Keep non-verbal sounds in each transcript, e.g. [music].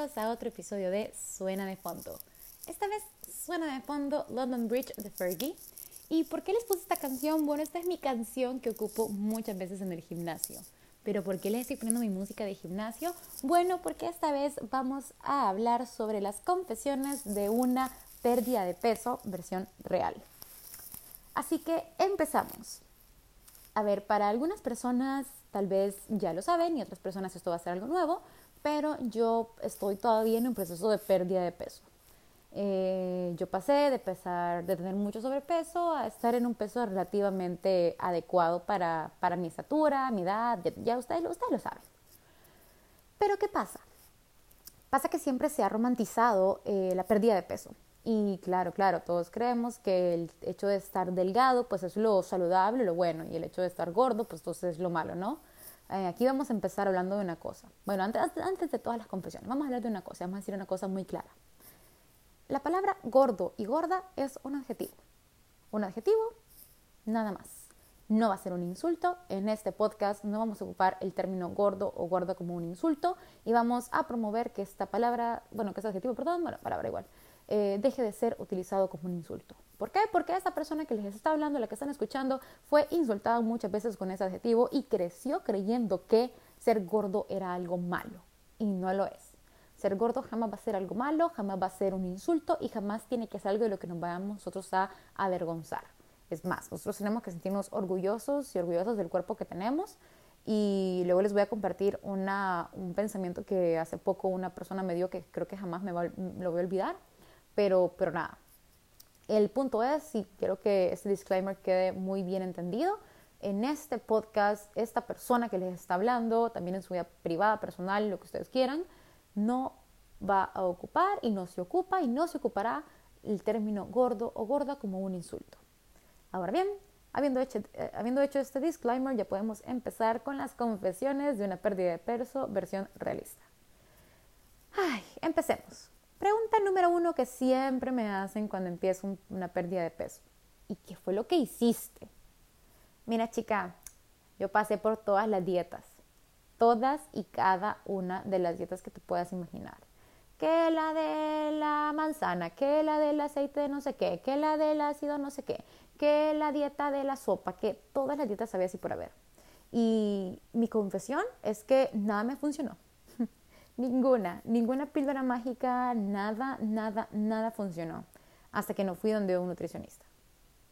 A otro episodio de Suena de Fondo. Esta vez suena de fondo London Bridge de Fergie. ¿Y por qué les puse esta canción? Bueno, esta es mi canción que ocupo muchas veces en el gimnasio. ¿Pero por qué les estoy poniendo mi música de gimnasio? Bueno, porque esta vez vamos a hablar sobre las confesiones de una pérdida de peso versión real. Así que empezamos. A ver, para algunas personas tal vez ya lo saben y otras personas esto va a ser algo nuevo, pero yo estoy todavía en un proceso de pérdida de peso. Eh, yo pasé de pesar, de tener mucho sobrepeso a estar en un peso relativamente adecuado para, para mi estatura, mi edad, ya ustedes, ustedes lo saben. Pero ¿qué pasa? Pasa que siempre se ha romantizado eh, la pérdida de peso. Y claro, claro, todos creemos que el hecho de estar delgado pues es lo saludable, lo bueno, y el hecho de estar gordo pues entonces es lo malo, ¿no? Eh, aquí vamos a empezar hablando de una cosa. Bueno, antes, de todas las confesiones, vamos a hablar de una cosa, vamos a decir una cosa muy clara. La palabra gordo y gorda es un adjetivo. Un adjetivo, nada más. No va a ser un insulto. En este podcast no vamos a ocupar el término gordo o gorda como un insulto y vamos a promover que esta palabra, bueno, que este adjetivo, perdón, bueno, palabra igual, eh, deje de ser utilizado como un insulto. ¿Por qué? Porque esta persona que les está hablando, la que están escuchando, fue insultada muchas veces con ese adjetivo y creció creyendo que ser gordo era algo malo. Y no lo es. Ser gordo jamás va a ser algo malo, jamás va a ser un insulto y jamás tiene que ser algo de lo que nos vayamos nosotros a avergonzar. Es más, nosotros tenemos que sentirnos orgullosos y orgullosos del cuerpo que tenemos. Y luego les voy a compartir un pensamiento que hace poco una persona me dio que creo que jamás me lo voy a olvidar pero, pero nada. El punto es, y quiero que este disclaimer quede muy bien entendido, en este podcast, esta persona que les está hablando, también en su vida privada, personal, lo que ustedes quieran, no va a ocupar y no se ocupa y no se ocupará el término gordo o gorda como un insulto. Ahora bien, habiendo hecho, eh, habiendo hecho este disclaimer, ya podemos empezar con las confesiones de una pérdida de peso versión realista. Ay, empecemos. Número uno que siempre me hacen cuando empiezo una pérdida de peso. ¿Y qué fue lo que hiciste? Mira chica, yo pasé por todas las dietas. Todas y cada una de las dietas que te puedas imaginar. Que la de la manzana, que la del aceite de no sé qué, que la del ácido no sé qué, que la dieta de la sopa, que todas las dietas había así por haber. Y mi confesión es que nada me funcionó. Ninguna, ninguna píldora mágica, nada, nada, nada funcionó hasta que no fui donde un nutricionista.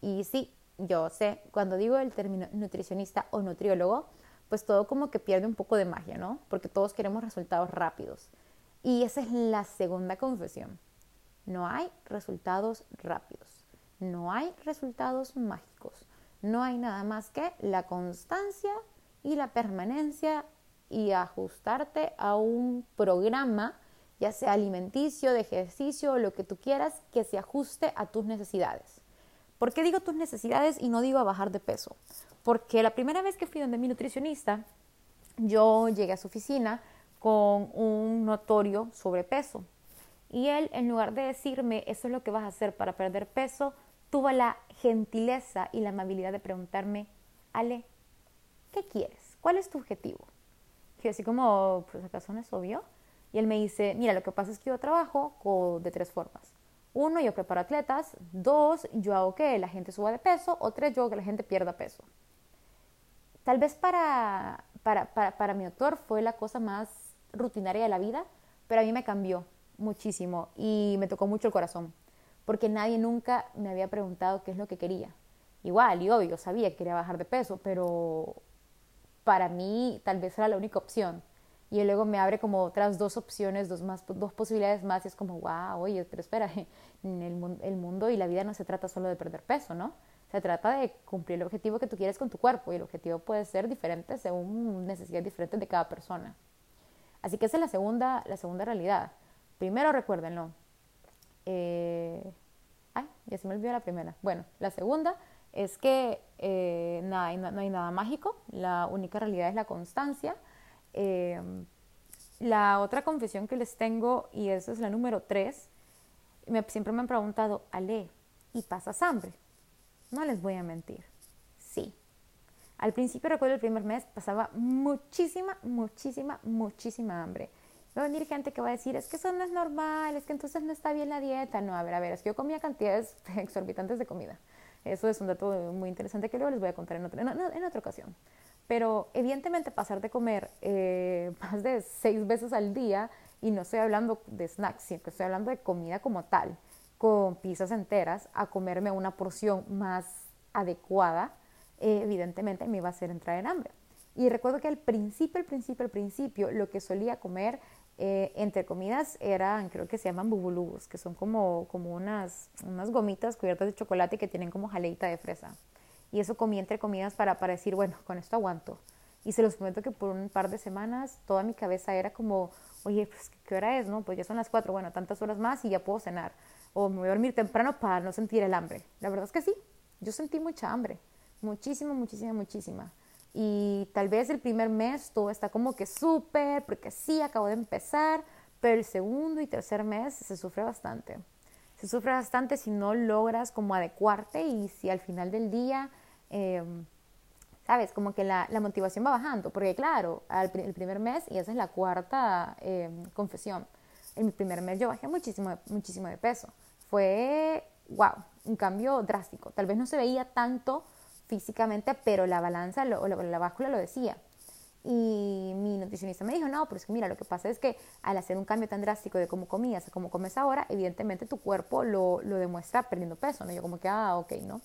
Y sí, yo sé, cuando digo el término nutricionista o nutriólogo, pues todo como que pierde un poco de magia, ¿no? Porque todos queremos resultados rápidos. Y esa es la segunda confesión. No hay resultados rápidos. No hay resultados mágicos. No hay nada más que la constancia y la permanencia y ajustarte a un programa, ya sea alimenticio, de ejercicio lo que tú quieras, que se ajuste a tus necesidades. ¿Por qué digo tus necesidades y no digo a bajar de peso? Porque la primera vez que fui donde mi nutricionista, yo llegué a su oficina con un notorio sobrepeso. Y él, en lugar de decirme, eso es lo que vas a hacer para perder peso, tuvo la gentileza y la amabilidad de preguntarme, Ale, ¿qué quieres? ¿Cuál es tu objetivo? Que así como, pues acaso no es obvio. Y él me dice, mira, lo que pasa es que yo trabajo de tres formas. Uno, yo preparo atletas. Dos, yo hago que la gente suba de peso. O tres, yo hago que la gente pierda peso. Tal vez para, para, para, para mi doctor fue la cosa más rutinaria de la vida, pero a mí me cambió muchísimo y me tocó mucho el corazón, porque nadie nunca me había preguntado qué es lo que quería. Igual, y obvio, sabía que quería bajar de peso, pero para mí tal vez era la única opción. Y luego me abre como otras dos opciones, dos, más, dos posibilidades más y es como, wow, oye, pero espera, [laughs] el, el mundo y la vida no se trata solo de perder peso, ¿no? Se trata de cumplir el objetivo que tú quieres con tu cuerpo y el objetivo puede ser diferente según necesidades diferentes de cada persona. Así que esa es la segunda, la segunda realidad. Primero recuérdenlo. Eh, ay, ya se me olvidó la primera. Bueno, la segunda es que eh, nada, no, hay nada mágico, la única realidad es la constancia. Eh, la otra confesión que les tengo, y esa es la número tres, me, siempre me han preguntado, Ale, ¿y pasas hambre? No les voy a mentir, sí. Al principio recuerdo el primer mes pasaba muchísima, muchísima, muchísima hambre. Va a venir gente que va a decir, es que eso no es normal, es que entonces no está bien la dieta. No, a ver, a ver, es que yo comía cantidades [laughs] exorbitantes de comida. Eso es un dato muy interesante que luego les voy a contar en otra, en, otra ocasión. Pero evidentemente pasar de comer eh, [laughs] más de seis veces al día, y no estoy hablando de snacks, sino que estoy hablando de comida como tal, con pizzas enteras, a comerme una porción más adecuada, eh, evidentemente me iba a hacer entrar en hambre. Y recuerdo que al principio, al principio, al principio, lo que solía comer eh, entre comidas eran, creo que se llaman bubulubus, que son como, como unas, unas gomitas cubiertas de chocolate que tienen como jaleita de fresa. Y eso comí entre comidas para, para decir, bueno, con esto aguanto. Y se los prometo que por un par de semanas toda mi cabeza era como, oye, pues, ¿qué hora es? No, pues ya son las cuatro, bueno, tantas horas más y ya puedo cenar. O me voy a dormir temprano para no sentir el hambre. La verdad es que sí, yo sentí mucha hambre. Muchísima, muchísima, muchísima. Y tal vez el primer mes todo está como que súper, porque sí, acabo de empezar, pero el segundo y tercer mes se sufre bastante. Se sufre bastante si no logras como adecuarte y si al final del día... Eh, ¿sabes? Como que la, la, motivación va bajando, porque claro, el primer mes, y esa es la cuarta eh, confesión, en mi primer mes yo bajé muchísimo, muchísimo de peso. Fue, wow, un cambio drástico. Tal vez no se veía tanto físicamente, pero la balanza o la, la, báscula lo decía. Y mi nutricionista me dijo, no, pero es que mira, lo que pasa es que al hacer un cambio tan drástico de cómo comías a cómo comes ahora, evidentemente tu cuerpo lo, lo demuestra perdiendo peso, ¿no? Yo como que, ah, ok, ¿no?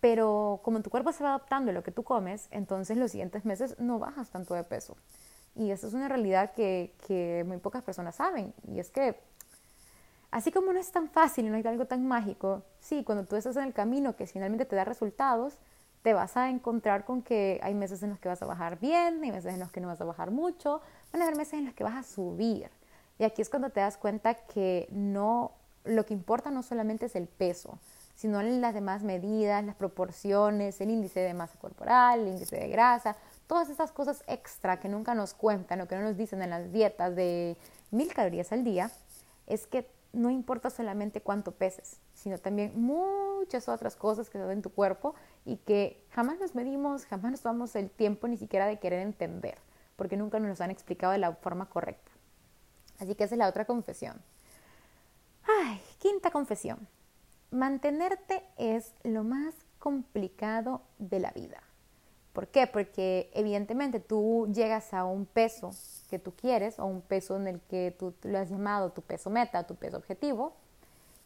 Pero como tu cuerpo se va adaptando a lo que tú comes, entonces los siguientes meses no bajas tanto de peso. Y eso es una realidad que, que muy pocas personas saben. Y es que, así como no es tan fácil y no hay algo tan mágico, sí, cuando tú estás en el camino que finalmente te da resultados, te vas a encontrar con que hay meses en los que vas a bajar bien, hay meses en los que no vas a bajar mucho, van a haber meses en los que vas a subir. Y aquí es cuando te das cuenta que no, lo que importa no solamente es el peso, sino las demás medidas, las proporciones, el índice de masa corporal, el índice de grasa, todas esas cosas extra que nunca nos cuentan o que no nos dicen en las dietas de mil calorías al día, es que no importa solamente cuánto peses, sino también muchas otras cosas que se en tu cuerpo y que jamás nos medimos, jamás nos tomamos el tiempo ni siquiera de querer entender, porque nunca nos han explicado de la forma correcta. Así que esa es la otra confesión. Ay, quinta confesión. Mantenerte es lo más complicado de la vida. ¿Por qué? Porque evidentemente tú llegas a un peso que tú quieres o un peso en el que tú lo has llamado tu peso meta, tu peso objetivo.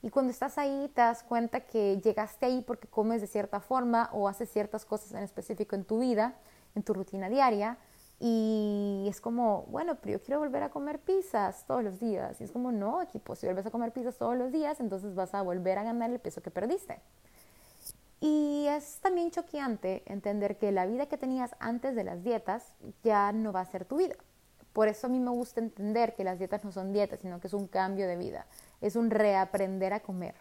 Y cuando estás ahí te das cuenta que llegaste ahí porque comes de cierta forma o haces ciertas cosas en específico en tu vida, en tu rutina diaria, y es como, bueno, pero yo quiero volver a comer pizzas todos los días. Y es como, no, equipo, si vuelves a comer pizzas todos los días, entonces vas a volver a ganar el peso que perdiste. Y es también choqueante entender que la vida que tenías antes de las dietas ya no va a ser tu vida. Por eso a mí me gusta entender que las dietas no son dietas, sino que es un cambio de vida. Es un reaprender a comer.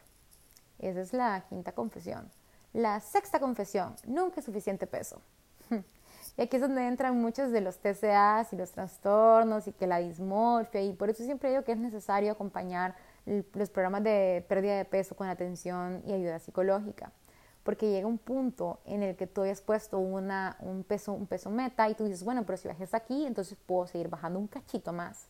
Esa es la quinta confesión. La sexta confesión, nunca es suficiente peso. [laughs] Y aquí es donde entran muchos de los TCAs y los trastornos y que la dismorfia y por eso siempre digo que es necesario acompañar los programas de pérdida de peso con atención y ayuda psicológica. Porque llega un punto en el que tú hayas puesto una, un, peso, un peso meta y tú dices, bueno, pero si bajes aquí, entonces puedo seguir bajando un cachito más.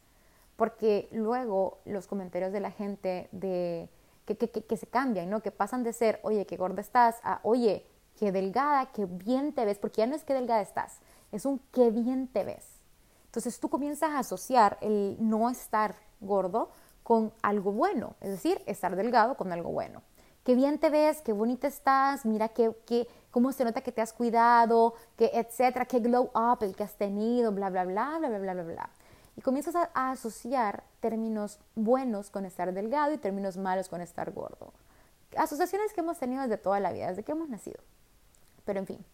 Porque luego los comentarios de la gente de, que, que, que, que se cambian, ¿no? Que pasan de ser, oye, qué gorda estás, a, oye, qué delgada, qué bien te ves, porque ya no es qué delgada estás, es un qué bien te ves. Entonces tú comienzas a asociar el no estar gordo con algo bueno, es decir, estar delgado con algo bueno. Qué bien te ves, qué bonita estás, mira qué, qué, cómo se nota que te has cuidado, que etcétera, qué glow up el que has tenido, bla, bla, bla, bla, bla, bla, bla, bla. Y comienzas a, asociar términos buenos con estar delgado y términos malos con estar gordo. Asociaciones que hemos tenido desde toda la vida, desde que hemos nacido. Pero en fin.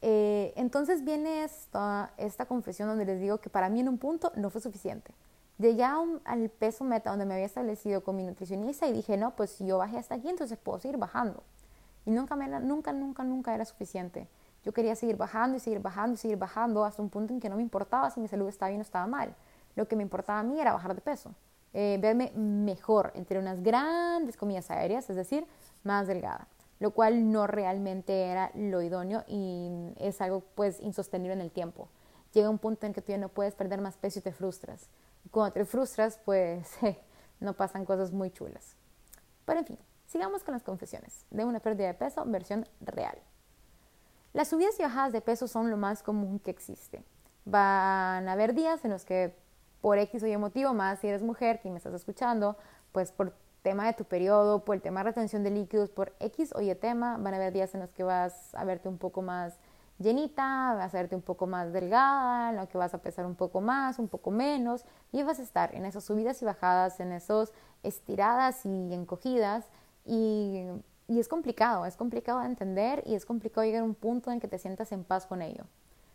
Eh, entonces viene esta confesión donde les digo que para mí en un punto no fue suficiente. Llegué al peso meta donde me había establecido con mi nutricionista y dije, no, pues si yo bajé hasta aquí, entonces puedo seguir bajando. Y nunca, me, nunca, nunca, nunca era suficiente. Yo quería seguir bajando y seguir bajando y seguir bajando hasta un punto en que no me importaba si mi salud estaba bien o estaba mal. Lo que me importaba a mí era bajar de peso, eh, verme mejor entre unas grandes comidas aéreas, es decir, más delgada lo cual no realmente era lo idóneo y es algo pues insostenible en el tiempo. Llega un punto en que tú ya no puedes perder más peso y te frustras. Cuando te frustras, pues [laughs] no pasan cosas muy chulas. Pero en fin, sigamos con las confesiones de una pérdida de peso versión real. Las subidas y bajadas de peso son lo más común que existe. Van a haber días en los que por X o Y motivo, más si eres mujer, que me estás escuchando, pues por tema de tu periodo, por el tema de retención de líquidos, por X o Y tema, van a haber días en los que vas a verte un poco más llenita, vas a verte un poco más delgada, en lo que vas a pesar un poco más, un poco menos, y vas a estar en esas subidas y bajadas, en esos estiradas y encogidas, y, y es complicado, es complicado de entender y es complicado llegar a un punto en que te sientas en paz con ello.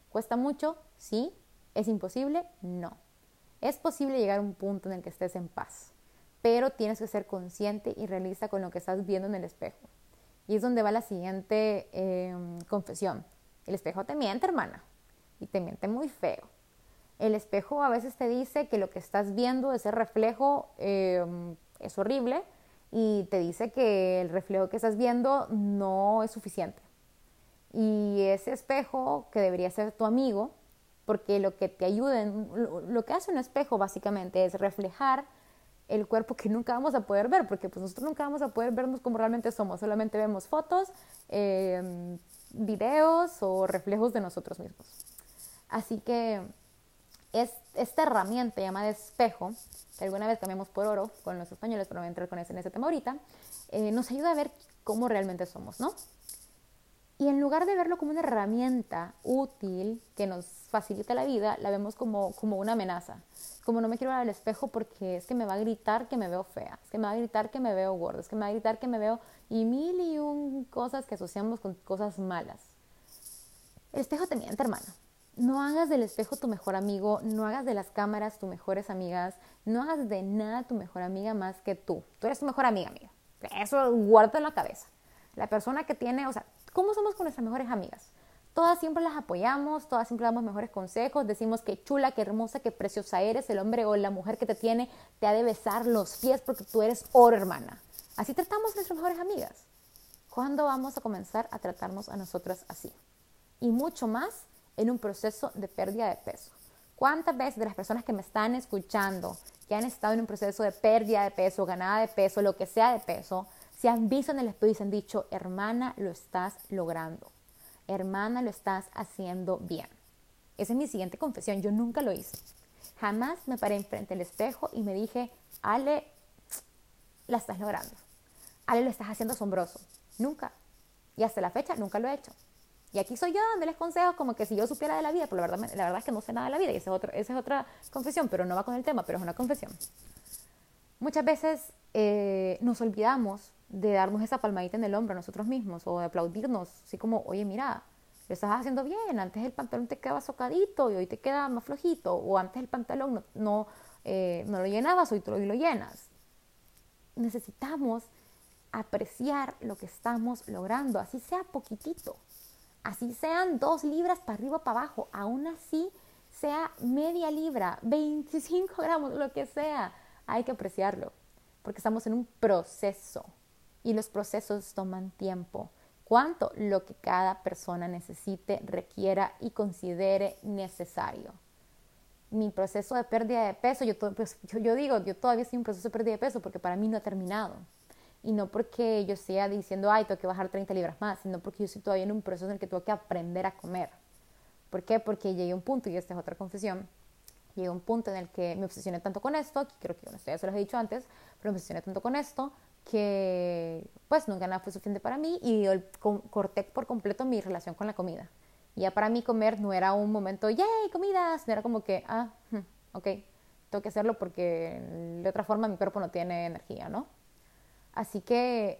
¿Cuesta mucho? Sí. ¿Es imposible? No. Es posible llegar a un punto en el que estés en paz, pero tienes que ser consciente y realista con lo que estás viendo en el espejo. Y es donde va la siguiente em, confesión. El espejo te miente, hermana, y te miente muy feo. El espejo a veces te dice que lo que estás viendo, ese reflejo, em, es horrible y te dice que el reflejo que estás viendo no es suficiente. Y ese espejo, que debería ser tu amigo, porque lo que te ayuda, lo que hace un espejo básicamente es reflejar el cuerpo que nunca vamos a poder ver, porque pues nosotros nunca vamos a poder vernos como realmente somos, solamente vemos fotos, em, videos o reflejos de nosotros mismos. Así que es esta herramienta llamada espejo, que alguna vez cambiamos por oro con los españoles, pero voy a entrar con ese, en ese tema ahorita, eh, nos ayuda a ver cómo realmente somos, ¿no? Y en lugar de verlo como una herramienta útil que nos facilita la vida, la vemos como, como una amenaza. Como no me quiero ver al espejo porque es que me va a gritar que me veo fea, es que me va a gritar que me veo gorda, es que me va a gritar que me veo y mil y un cosas que asociamos con cosas malas. Espejo te miente, hermano. No hagas del espejo tu mejor amigo, no hagas de las cámaras tus mejores amigas, no hagas de nada tu mejor amiga más que tú. Tú eres tu mejor amiga, amiga. Eso guarda en la cabeza. La persona que tiene, o sea, ¿cómo somos con nuestras mejores amigas? Todas siempre las apoyamos, todas siempre damos mejores consejos, decimos que chula, que hermosa, que preciosa eres, el hombre o la mujer que te tiene te ha de besar los pies porque tú eres oro, hermana. Así tratamos a nuestras mejores amigas. ¿Cuándo vamos a comenzar a tratarnos a nosotras así? Y mucho más en un proceso de pérdida de peso. ¿Cuántas veces de las personas que me están escuchando, que han estado en un proceso de pérdida de peso, ganada de peso, lo que sea de peso, se han visto en el espejo y se han dicho, hermana, lo estás logrando? Hermana, lo estás haciendo bien. Esa es mi siguiente confesión. Yo nunca lo hice. Jamás me paré enfrente del espejo y me dije, Ale, la estás logrando. Ale, lo estás haciendo asombroso. Nunca. Y hasta la fecha nunca lo he hecho. Y aquí soy yo dándoles consejos como que si yo supiera de la vida, pero la verdad, la verdad es que no sé nada de la vida y esa es, otro, esa es otra confesión, pero no va con el tema, pero es una confesión. Muchas veces eh, nos olvidamos de darnos esa palmadita en el hombro a nosotros mismos o de aplaudirnos, así como, oye, mira, lo estás haciendo bien, antes el pantalón te quedaba socadito y hoy te queda más flojito, o antes el pantalón no, no, eh, no lo llenabas, hoy, hoy lo llenas. Necesitamos apreciar lo que estamos logrando, así sea poquitito, así sean dos libras para arriba o para abajo, aún así sea media libra, 25 [laughs] gramos, lo que sea, hay que apreciarlo, porque estamos en un proceso y los procesos toman tiempo. ¿Cuánto? Lo que cada persona necesite, requiera y considere necesario. Mi proceso de pérdida de peso, yo, pues, digo, yo todavía estoy en un proceso de pérdida de peso porque para mí no ha terminado. Y no porque yo sea diciendo, ay, tengo que bajar 30 libras más, sino porque yo estoy todavía en un proceso en el que tengo que aprender a comer. ¿Por qué? Porque llegué a un punto, y esta es otra confesión, llegué a un punto en el que me obsesioné tanto con esto, creo que bueno, ya se los he dicho antes, pero me obsesioné tanto con esto que pues nunca nada fue suficiente para mí y corté por completo mi relación con la comida. Ya para mí comer no era un momento, ¡yay, comidas! era como que, ah, hmm, ok, tengo que hacerlo porque de otra forma mi cuerpo no tiene energía, ¿no? Así que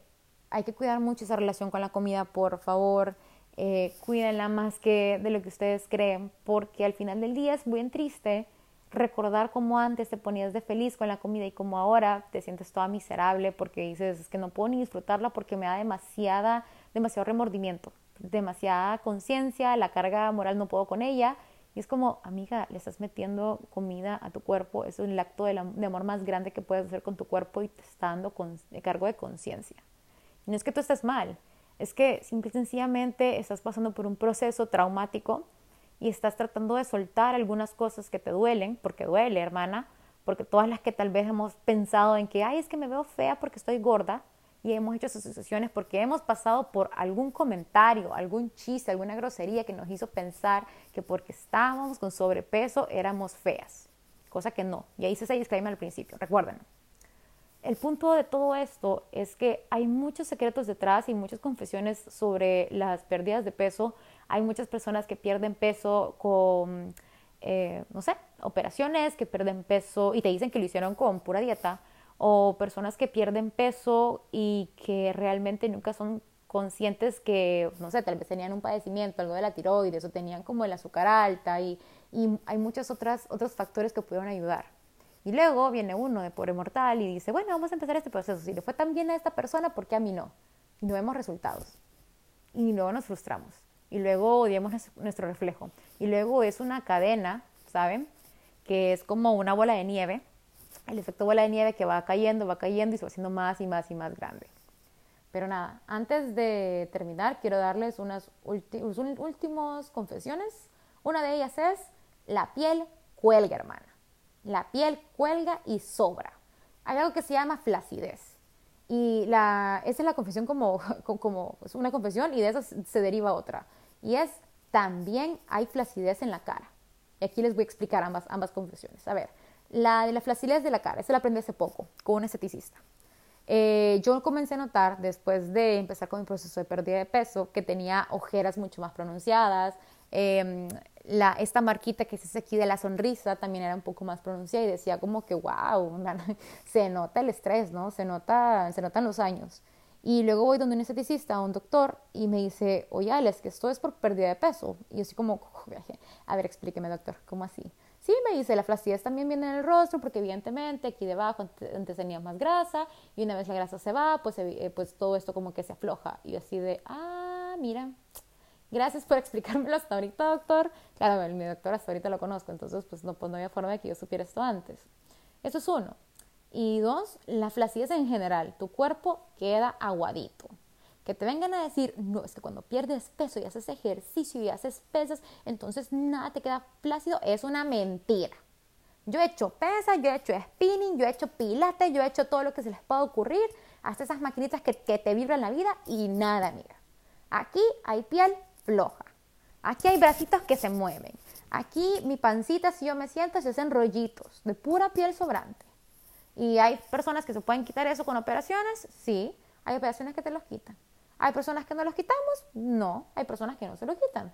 hay que cuidar mucho esa relación con la comida, por favor. Eh, cuídenla más que de lo que ustedes creen, porque al final del día es muy triste recordar cómo antes te ponías de feliz con la comida y cómo ahora te sientes toda miserable porque dices es que no puedo ni disfrutarla porque me da demasiada, demasiado remordimiento, demasiada conciencia, la carga moral no puedo con ella. Y es como, amiga, le estás metiendo comida a tu cuerpo, es un acto de, amor más grande que puedes hacer con tu cuerpo y te está dando con, cargo de conciencia. No es que tú estés mal, es que simple y sencillamente estás pasando por un proceso traumático y estás tratando de soltar algunas cosas que te duelen, porque duele, hermana, porque todas las que tal vez hemos pensado en que, ay, es que me veo fea porque estoy gorda, y hemos hecho asociaciones porque hemos pasado por algún comentario, algún chiste, alguna grosería que nos hizo pensar que porque estábamos con sobrepeso éramos feas, cosa que no. Y ahí hice ese disclaimer al principio, recuerden. El punto de todo esto es que hay muchos secretos detrás y muchas confesiones sobre las pérdidas de peso. Hay muchas personas que pierden peso con, eh, no sé, operaciones, que pierden peso y te dicen que lo hicieron con pura dieta o personas que pierden peso y que realmente nunca son conscientes que, no sé, tal vez tenían un padecimiento, algo de la tiroides o tenían como el azúcar alta y, y hay muchos otras, otros factores que pudieron ayudar. Y luego viene uno de pobre mortal y dice, bueno, vamos a empezar este proceso. Si le fue tan bien a esta persona, ¿por qué a mí no? Y no vemos resultados. Y luego nos frustramos. Y luego odiamos nuestro reflejo. Y luego es una cadena, ¿saben? Que es como una bola de nieve el efecto bola de nieve que va cayendo, va cayendo y se va haciendo más y más y más grande. Pero nada, antes de terminar, quiero darles unas últimas confesiones. Una de ellas es, la piel cuelga, hermana. La piel cuelga y sobra. Hay algo que se llama flacidez. Y la, esa es la confesión como, [laughs] como, es una confesión y de eso se deriva otra. Y es, también hay flacidez en la cara. Y aquí les voy a explicar ambas, ambas confesiones. A ver, la de la flacidez de la cara, esa la aprendí hace poco con un esteticista. Eh, yo comencé a notar después de empezar con mi proceso de pérdida de peso que tenía ojeras mucho más pronunciadas. Em, la, esta marquita que es aquí de la sonrisa también era un poco más pronunciada y decía como que wow, [laughs] se nota el estrés, ¿no? Se, nota, se notan los años. Y luego voy donde un esteticista, un doctor, y me dice, oye, es que esto es por pérdida de peso. Y yo así como, a ver, explíqueme, doctor, ¿cómo así? Sí, me dice, la flacidez también viene en el rostro porque evidentemente aquí debajo antes tenía más grasa y una vez la grasa se va, pues, eh, pues todo esto como que se afloja. Y así de, ah, mira, gracias por explicármelo hasta ahorita, doctor. Claro, mi doctor hasta ahorita lo conozco, entonces pues no, pues no había forma de que yo supiera esto antes. Eso es uno. Y dos, la flacidez en general, tu cuerpo queda aguadito. Que te vengan a decir, no, es que cuando pierdes peso y haces ejercicio y haces pesas, entonces nada te queda plácido, es una mentira. Yo he hecho pesas, yo he hecho spinning, yo he hecho pilates, yo he hecho todo lo que se les pueda ocurrir, hasta esas maquinitas que, que te vibran la vida y nada, mira. Aquí hay piel floja. Aquí hay bracitos que se mueven. Aquí mi pancita, si yo me siento, se hacen rollitos de pura piel sobrante. Y hay personas que se pueden quitar eso con operaciones, sí. Hay operaciones que te los quitan. ¿Hay personas que no los quitamos? No, hay personas que no se lo quitan.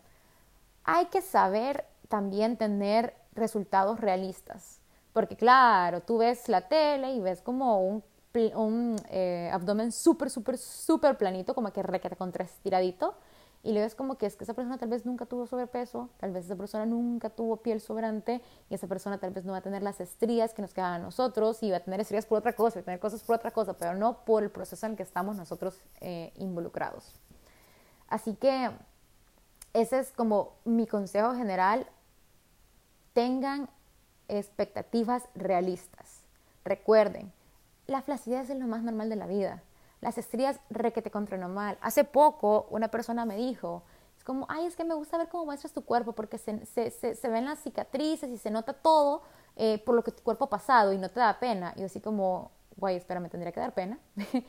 Hay que saber también tener resultados realistas, porque claro, tú ves la tele y ves como un, un eh, abdomen súper, súper, súper planito, como que requete contra estiradito, y le ves como que es que esa persona tal vez nunca tuvo sobrepeso, tal vez esa persona nunca tuvo piel sobrante y esa persona tal vez no va a tener las estrías que nos quedan a nosotros y va a tener estrías por otra cosa, va a tener cosas por otra cosa, pero no por el proceso en que estamos nosotros eh, involucrados. Así que ese es como mi consejo general, tengan expectativas realistas. Recuerden, la flacidez es lo más normal de la vida las estrías requete contra normal. Hace poco una persona me dijo, es como, ay, es que me gusta ver cómo muestras tu cuerpo porque se, se, se, ven las cicatrices y se nota todo eh, por lo que tu cuerpo ha pasado y no te da pena. Y yo así como, guay, espera, me tendría que dar pena. [laughs]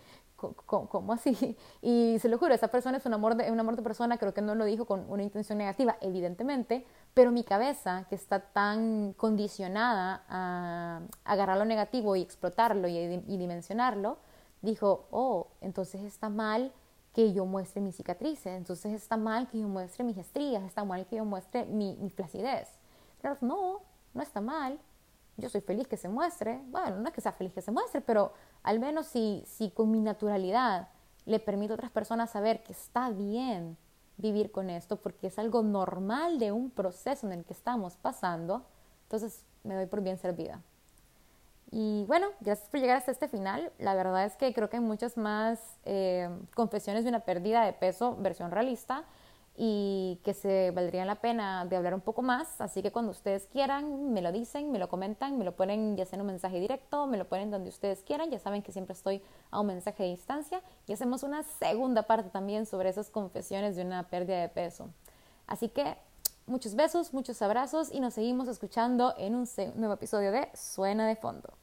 ¿Cómo, así? Y se lo juro, esa persona es un amor, de, un amor persona, creo que no lo dijo con una intención negativa, evidentemente, pero mi cabeza, que está tan condicionada a agarrar lo negativo y explotarlo y, y dimensionarlo, dijo, oh, entonces está mal que yo muestre mis cicatrices, entonces está mal que yo muestre mis estrías, está mal que yo muestre mi, mi flacidez. Claro, no, no está mal. Yo soy feliz que se muestre. Bueno, no es que sea feliz que se muestre, pero al menos si, si con mi naturalidad le permito a otras personas saber que está bien vivir con esto, porque es algo normal de un proceso en el que estamos pasando, entonces me doy por bien servida. Y bueno, gracias por llegar hasta este final. La verdad es que creo que hay muchas más eh, confesiones de una pérdida de peso, versión realista, y que se valdría la pena de hablar un poco más. Así que cuando ustedes quieran, me lo dicen, me lo comentan, me lo ponen ya sea en un mensaje directo, me lo ponen donde ustedes quieran. Ya saben que siempre estoy a un mensaje de distancia. Y hacemos una segunda parte también sobre esas confesiones de una pérdida de peso. Así que Muchos besos, muchos abrazos y nos seguimos escuchando en un nuevo episodio de Suena de Fondo.